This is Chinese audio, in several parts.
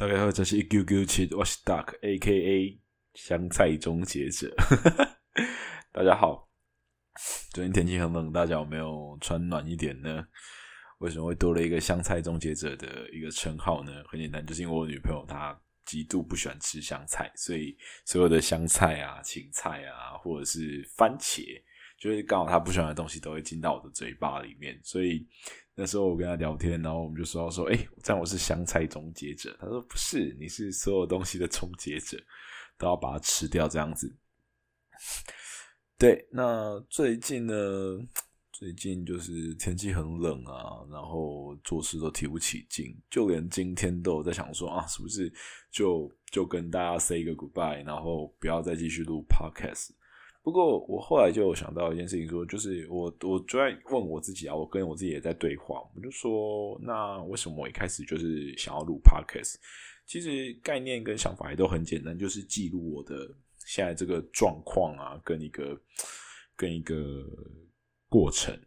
大家好，这是一 Q Q 七，我是 Duck，A K A 香菜终结者。大家好，最近天气很冷，大家有没有穿暖一点呢？为什么会多了一个香菜终结者的一个称号呢？很简单，就是因为我女朋友她极度不喜欢吃香菜，所以所有的香菜啊、芹菜啊，或者是番茄，就是刚好她不喜欢的东西都会进到我的嘴巴里面，所以。那时候我跟他聊天，然后我们就说说，哎，这样我是香菜终结者。他说不是，你是所有东西的终结者，都要把它吃掉这样子。对，那最近呢，最近就是天气很冷啊，然后做事都提不起劲，就连今天都有在想说啊，是不是就就跟大家 say 一个 goodbye，然后不要再继续录 podcast。不过我后来就想到一件事情，说就是我我就在问我自己啊，我跟我自己也在对话，我就说，那为什么我一开始就是想要录 podcast？其实概念跟想法也都很简单，就是记录我的现在这个状况啊，跟一个跟一个过程。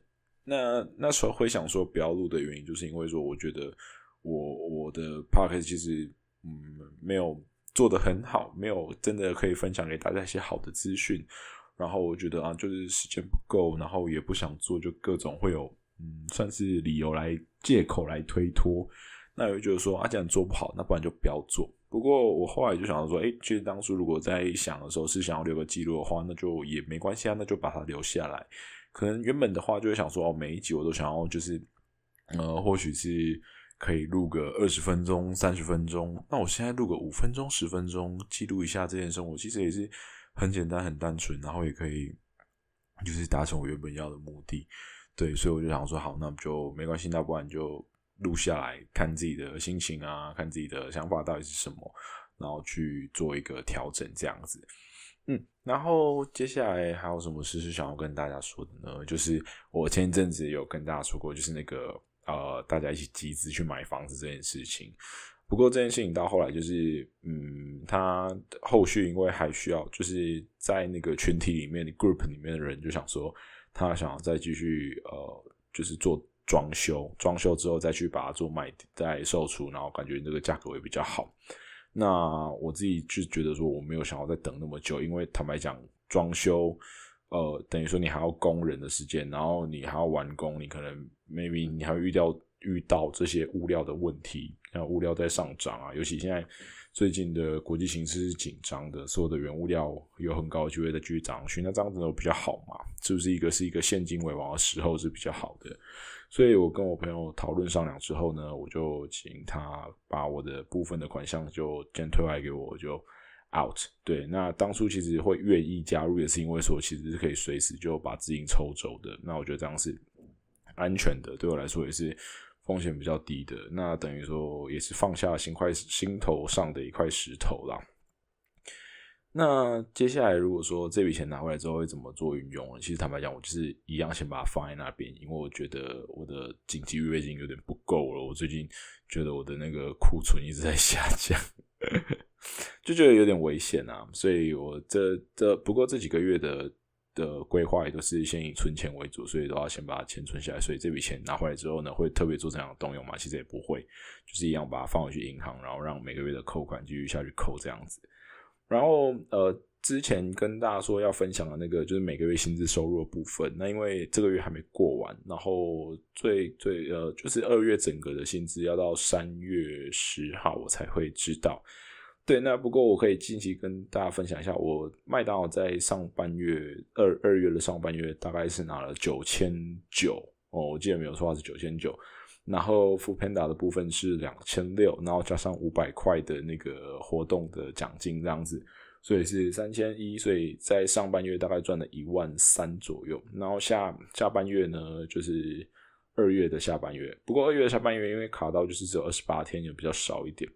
那那时候会想说不要录的原因，就是因为说我觉得我我的 podcast 其实嗯没有做的很好，没有真的可以分享给大家一些好的资讯。然后我觉得啊，就是时间不够，然后也不想做，就各种会有嗯，算是理由来借口来推脱。那我就觉得说啊，既然做不好，那不然就不要做。不过我后来就想到说，哎，其实当初如果在想的时候是想要留个记录的话，那就也没关系啊，那就把它留下来。可能原本的话就会想说，哦，每一集我都想要就是呃，或许是可以录个二十分钟、三十分钟。那我现在录个五分钟、十分钟，记录一下这件生活，其实也是。很简单，很单纯，然后也可以就是达成我原本要的目的，对，所以我就想说，好，那就没关系，那不然就录下来看自己的心情啊，看自己的想法到底是什么，然后去做一个调整，这样子。嗯，然后接下来还有什么事是想要跟大家说的呢？就是我前一阵子有跟大家说过，就是那个呃，大家一起集资去买房子这件事情。不过这件事情到后来就是，嗯，他后续因为还需要，就是在那个群体里面 group 里面的人就想说，他想要再继续呃，就是做装修，装修之后再去把它做卖，再售出，然后感觉这个价格会比较好。那我自己就觉得说，我没有想要再等那么久，因为坦白讲，装修，呃，等于说你还要工人的时间，然后你还要完工，你可能 maybe 你还会遇到遇到这些物料的问题。像物料在上涨啊，尤其现在最近的国际形势是紧张的，所有的原物料有很高的机会再继续涨上去，那这样子都比较好嘛？是不是一个是一个现金为王的时候是比较好的？所以我跟我朋友讨论商量之后呢，我就请他把我的部分的款项就先退回给我，就 out。对，那当初其实会愿意加入，也是因为说其实是可以随时就把资金抽走的。那我觉得这样是安全的，对我来说也是。风险比较低的，那等于说也是放下心块心头上的一块石头啦。那接下来如果说这笔钱拿回来之后会怎么做运用呢？其实坦白讲，我就是一样先把它放在那边，因为我觉得我的紧急预备金有点不够了。我最近觉得我的那个库存一直在下降，就觉得有点危险啊。所以我这这不过这几个月的。的规划也都是先以存钱为主，所以都要先把钱存下来。所以这笔钱拿回来之后呢，会特别做这样的动用吗？其实也不会，就是一样把它放回去银行，然后让每个月的扣款继续下去扣这样子。然后呃，之前跟大家说要分享的那个就是每个月薪资收入的部分，那因为这个月还没过完，然后最最呃就是二月整个的薪资要到三月十号我才会知道。对，那不过我可以近期跟大家分享一下，我麦当劳在上半月二二月的上半月大概是拿了九千九哦，我记得没有错是九千九，然后 f o o Panda 的部分是两千六，然后加上五百块的那个活动的奖金这样子，所以是三千一，所以在上半月大概赚了一万三左右，然后下下半月呢就是二月的下半月，不过二月的下半月因为卡到就是只有二十八天，也比较少一点。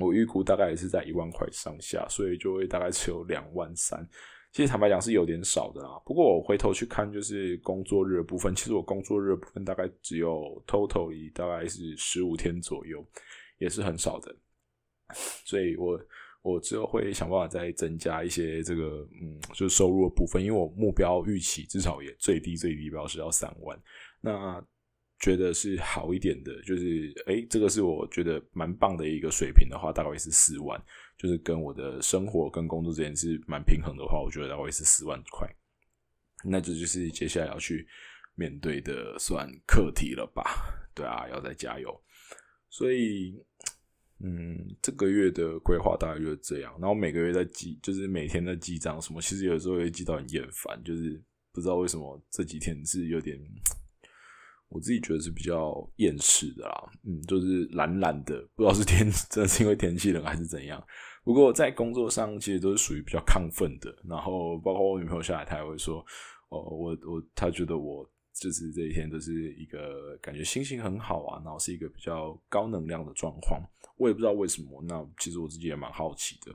我预估大概也是在一万块上下，所以就会大概只有两万三。其实坦白讲是有点少的啦。不过我回头去看，就是工作日的部分，其实我工作日的部分大概只有 totally 大概是十五天左右，也是很少的。所以我我之后会想办法再增加一些这个嗯，就是收入的部分，因为我目标预期至少也最低最低标是要三万。那觉得是好一点的，就是诶，这个是我觉得蛮棒的一个水平的话，大概是四万，就是跟我的生活跟工作之间是蛮平衡的话，我觉得大概是四万块。那这就是接下来要去面对的算课题了吧？对啊，要再加油。所以，嗯，这个月的规划大概就是这样。然后每个月在记，就是每天在记账什么，其实有时候会记到很厌烦，就是不知道为什么这几天是有点，我自己觉得是比较厌世的啦。嗯，就是懒懒的，不知道是天 真的是因为天气冷还是怎样。不过在工作上其实都是属于比较亢奋的。然后包括我女朋友下来，她也会说。哦，我我她觉得我就是这一天都是一个感觉心情很好啊，然后是一个比较高能量的状况。我也不知道为什么，那其实我自己也蛮好奇的。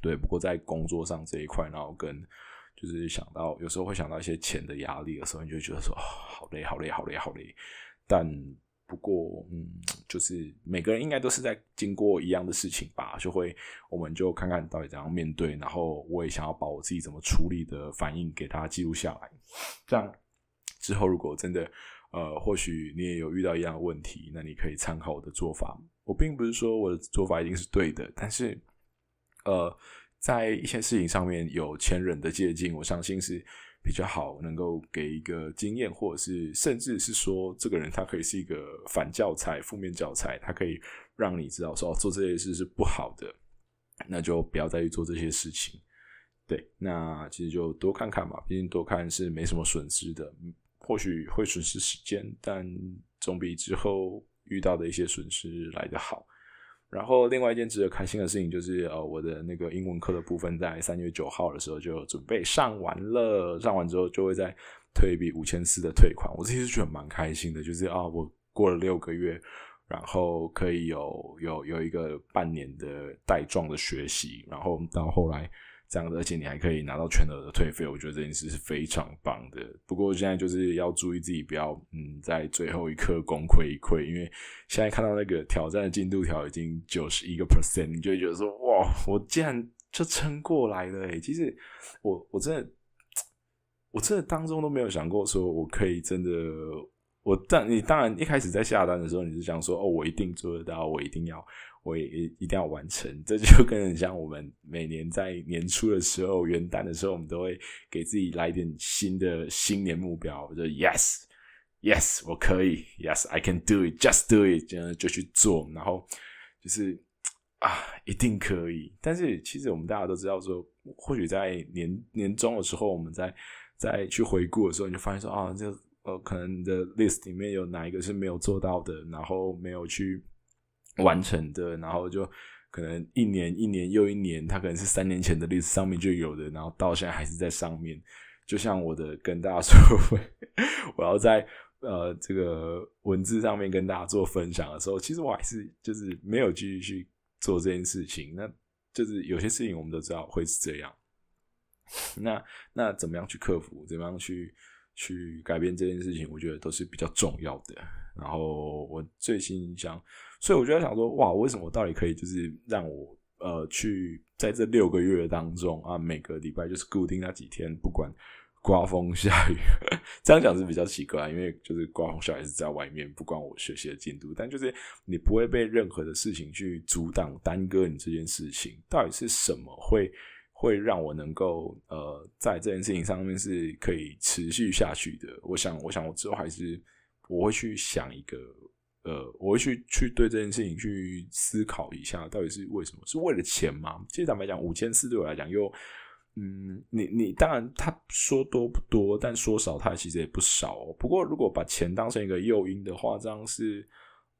对，不过在工作上这一块，然后跟就是想到有时候会想到一些钱的压力的时候，你就觉得说好累，好累，好累，好累。但不过，嗯，就是每个人应该都是在经过一样的事情吧，就会我们就看看到底怎样面对，然后我也想要把我自己怎么处理的反应给大家记录下来，这样之后如果真的，呃，或许你也有遇到一样的问题，那你可以参考我的做法。我并不是说我的做法一定是对的，但是，呃，在一些事情上面有前人的借鉴，我相信是。比较好，能够给一个经验，或者是甚至是说，这个人他可以是一个反教材、负面教材，他可以让你知道说做这些事是不好的，那就不要再去做这些事情。对，那其实就多看看嘛，毕竟多看是没什么损失的，或许会损失时间，但总比之后遇到的一些损失来得好。然后，另外一件值得开心的事情就是，呃，我的那个英文课的部分在三月九号的时候就准备上完了。上完之后就会再退一笔五千四的退款。我自己是觉得蛮开心的，就是啊，我过了六个月，然后可以有有有一个半年的带状的学习，然后到后来。这样的，而且你还可以拿到全额的退费，我觉得这件事是非常棒的。不过现在就是要注意自己不要，嗯，在最后一刻功亏一篑，因为现在看到那个挑战的进度条已经九十一个 percent，你就会觉得说，哇，我竟然就撑过来了诶其实我我真的，我真的当中都没有想过说我可以真的，我但你当然一开始在下单的时候，你是想说，哦，我一定做得到，我一定要。我也一定要完成，这就跟很像我们每年在年初的时候、元旦的时候，我们都会给自己来一点新的新年目标。我说 Yes，Yes，我可以，Yes，I can do it，Just do it，这样就去做。然后就是啊，一定可以。但是其实我们大家都知道，说或许在年年终的时候，我们在在去回顾的时候，你就发现说啊，这呃可能的 list 里面有哪一个是没有做到的，然后没有去。完成的，然后就可能一年一年又一年，它可能是三年前的历史上面就有的，然后到现在还是在上面。就像我的跟大家说，我要在呃这个文字上面跟大家做分享的时候，其实我还是就是没有继续去做这件事情。那就是有些事情我们都知道会是这样。那那怎么样去克服？怎么样去去改变这件事情？我觉得都是比较重要的。然后我最新想。所以我就在想说，哇，为什么我到底可以就是让我呃去在这六个月当中啊，每个礼拜就是固定那几天，不管刮风下雨，这样讲是比较奇怪，因为就是刮风下雨是在外面，不管我学习的进度，但就是你不会被任何的事情去阻挡耽搁你这件事情。到底是什么会会让我能够呃在这件事情上面是可以持续下去的？我想，我想我之后还是我会去想一个。呃，我会去去对这件事情去思考一下，到底是为什么？是为了钱吗？其实坦白讲，五千四对我来讲，又嗯，你你当然他说多不多，但说少他其实也不少。不过如果把钱当成一个诱因的话，这样是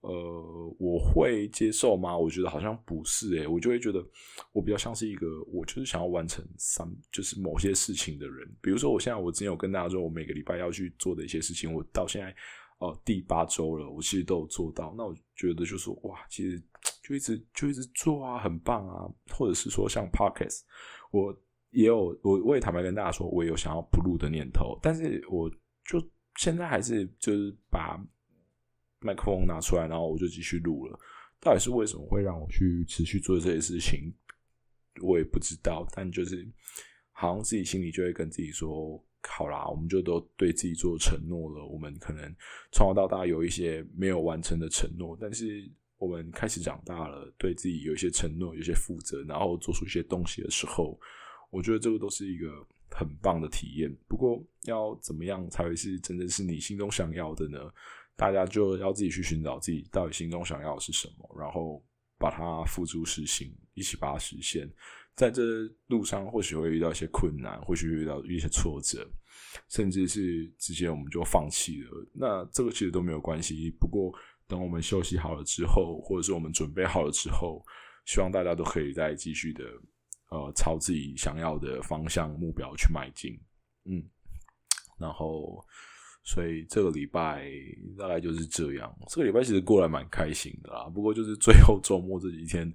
呃，我会接受吗？我觉得好像不是诶，我就会觉得我比较像是一个，我就是想要完成三就是某些事情的人。比如说，我现在我之前有跟大家说，我每个礼拜要去做的一些事情，我到现在。哦，第八周了，我其实都有做到。那我觉得就是哇，其实就一直就一直做啊，很棒啊。或者是说像 Podcast，我也有我我也坦白跟大家说，我也有想要不录的念头。但是我就现在还是就是把麦克风拿出来，然后我就继续录了。到底是为什么会让我去持续做这些事情，我也不知道。但就是好像自己心里就会跟自己说，好啦，我们就都对自己做承诺了。我们可能从小到大有一些没有完成的承诺，但是我们开始长大了，对自己有一些承诺，有些负责，然后做出一些东西的时候，我觉得这个都是一个很棒的体验。不过，要怎么样才会是真正是你心中想要的呢？大家就要自己去寻找自己到底心中想要的是什么，然后把它付诸实行，一起把它实现。在这路上，或许会遇到一些困难，或许遇到一些挫折，甚至是直接我们就放弃了。那这个其实都没有关系。不过，等我们休息好了之后，或者是我们准备好了之后，希望大家都可以再继续的呃，朝自己想要的方向目标去迈进。嗯，然后，所以这个礼拜大概就是这样。这个礼拜其实过来蛮开心的啦。不过就是最后周末这几天。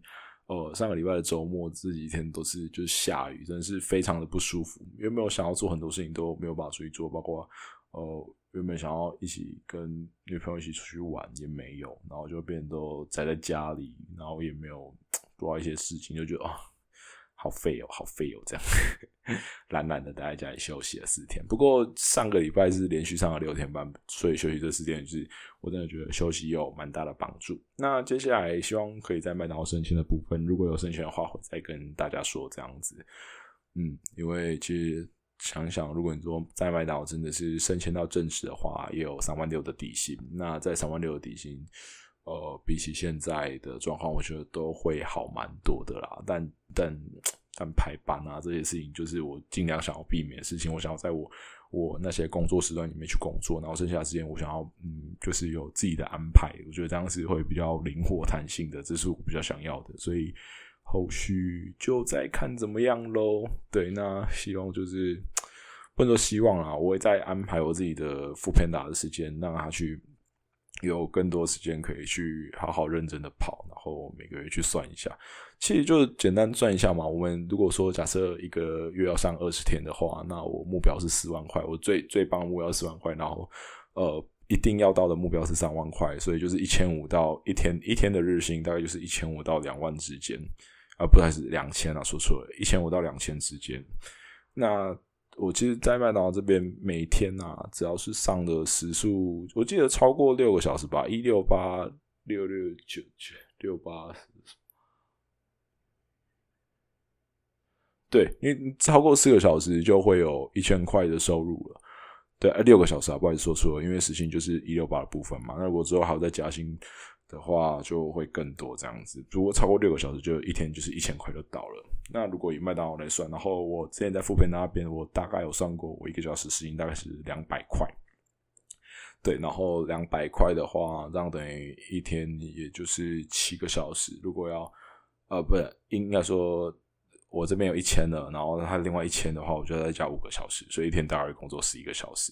呃，上个礼拜的周末这几天都是就是下雨，真的是非常的不舒服。因为没有想要做很多事情都没有办法出去做，包括呃原本想要一起跟女朋友一起出去玩也没有，然后就变都宅在家里，然后也没有 做一些事情，就觉得啊。好废哦，好废哦，这样懒懒的待在家里休息了四天。不过上个礼拜是连续上了六天班，所以休息这四天是我真的觉得休息有蛮大的帮助。那接下来希望可以在麦当劳申请的部分，如果有申请的话，会再跟大家说这样子。嗯，因为其实想想，如果你说在麦当劳真的是升迁到正式的话，也有三万六的底薪。那在三万六的底薪。呃，比起现在的状况，我觉得都会好蛮多的啦。但但但排班啊这些事情，就是我尽量想要避免的事情。我想要在我我那些工作时段里面去工作，然后剩下的时间我想要嗯，就是有自己的安排。我觉得这样是会比较灵活弹性的，这是我比较想要的。所以后续就再看怎么样喽。对，那希望就是不能说希望啊，我会再安排我自己的副片打的时间，让他去。有更多时间可以去好好认真的跑，然后每个月去算一下，其实就简单算一下嘛。我们如果说假设一个月要上二十天的话，那我目标是四万块，我最最棒目标四万块，然后呃一定要到的目标是三万块，所以就是一千五到一天一天的日薪大概就是一千五到两万之间，啊不还是两千啊，说错了，一千五到两千之间，那。我其实，在麦当劳这边每天啊，只要是上的时数，我记得超过六个小时吧，一六八六六九九六八，对，因为超过四个小时就会有一千块的收入了。对，六个小时啊，不好意思说错了，因为时薪就是一六八的部分嘛。那如果之后还有再加薪。的话就会更多这样子，如果超过六个小时，就一天就是一千块就到了。那如果以麦当劳来算，然后我之前在富平那边，我大概有算过，我一个小时时薪大概是两百块。对，然后两百块的话，这样等于一天也就是七个小时。如果要呃，不应该说，我这边有一千了，然后他另外一千的话，我就要再加五个小时，所以一天大概工作十一个小时。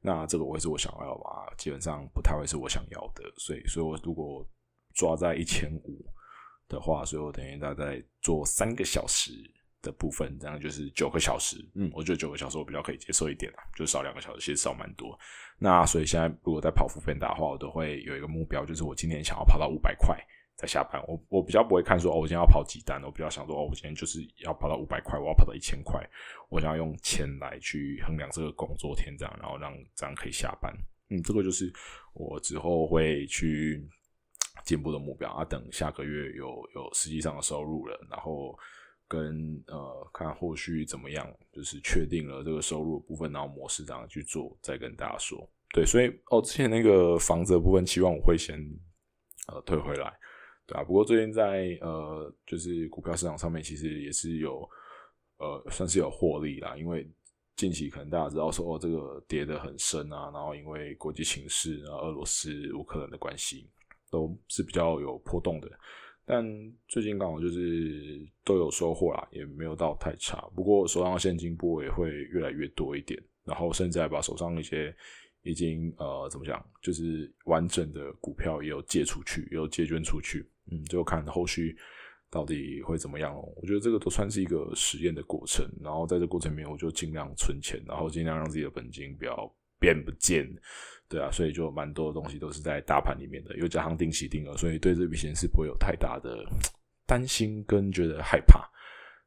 那这个会是我想要吧？基本上不太会是我想要的，所以，所以我如果抓在一千五的话，所以我等于大概做三个小时的部分，这样就是九个小时。嗯，我觉得九个小时我比较可以接受一点，就少两个小时，其实少蛮多。那所以现在如果在跑副片打的话，我都会有一个目标，就是我今天想要跑到五百块。在下班，我我比较不会看说哦，我今天要跑几单，我比较想说哦，我今天就是要跑到五百块，我要跑到一千块，我想要用钱来去衡量这个工作天这样，然后让这样可以下班。嗯，这个就是我之后会去进步的目标啊。等下个月有有实际上的收入了，然后跟呃看后续怎么样，就是确定了这个收入部分，然后模式这样去做，再跟大家说。对，所以哦，之前那个房子的部分，期望我会先呃退回来。对啊，不过最近在呃，就是股票市场上面，其实也是有呃，算是有获利啦。因为近期可能大家知道说，哦，这个跌得很深啊，然后因为国际形势啊，俄罗斯、乌克兰的关系，都是比较有波动的。但最近刚好就是都有收获啦，也没有到太差。不过手上的现金波也会越来越多一点，然后甚至还把手上一些。已经呃，怎么讲？就是完整的股票也有借出去，也有借捐出去，嗯，就看后续到底会怎么样。我觉得这个都算是一个实验的过程，然后在这过程里面，我就尽量存钱，然后尽量让自己的本金不要变不见，对啊，所以就蛮多的东西都是在大盘里面的，又加上定期定额，所以对这笔钱是不会有太大的担心跟觉得害怕。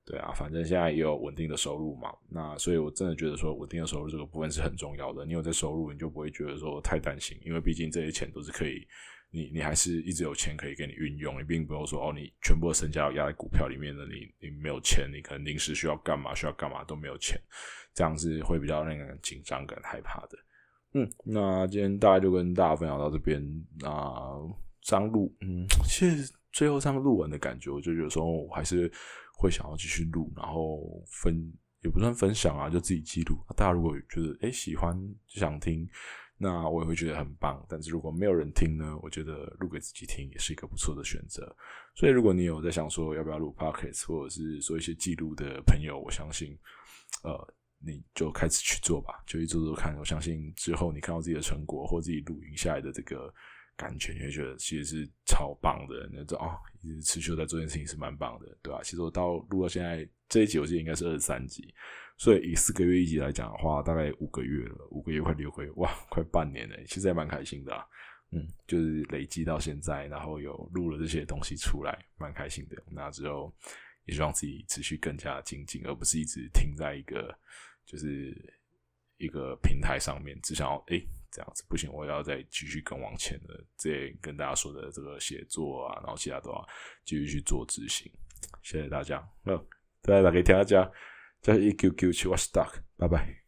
对啊，反正现在也有稳定的收入嘛，那所以我真的觉得说稳定的收入这个部分是很重要的。你有在收入，你就不会觉得说太担心，因为毕竟这些钱都是可以，你你还是一直有钱可以给你运用，你并不用说哦，你全部的身家要压在股票里面的，你你没有钱，你可能临时需要干嘛需要干嘛都没有钱，这样是会比较令人紧张跟害怕的。嗯，那今天大概就跟大家分享到这边啊，张录，嗯，其实最后上录完的感觉，我就觉得说我还是。会想要继续录，然后分也不算分享啊，就自己记录。大家如果觉得诶喜欢想听，那我也会觉得很棒。但是如果没有人听呢，我觉得录给自己听也是一个不错的选择。所以如果你有在想说要不要录 podcast，或者是做一些记录的朋友，我相信，呃，你就开始去做吧，就去做做看。我相信之后你看到自己的成果或自己录音下来的这个。感觉你会觉得其实是超棒的，那种哦，一直持续在做这件事情是蛮棒的，对吧？其实我到录到现在这一集，我记得应该是二十三集，所以以四个月一集来讲的话，大概五个月了，五个月快六个月，哇，快半年了，其实也蛮开心的，嗯，就是累积到现在，然后有录了这些东西出来，蛮开心的。那之后也希望自己持续更加精进，而不是一直停在一个就是一个平台上面，只想要诶。这样子不行，我要再继续更往前的，这跟大家说的这个写作啊，然后其他都要继续去做执行。谢谢大家，嗯，大家可以听下家，叫一 Q Q 去 Watch Duck，拜拜。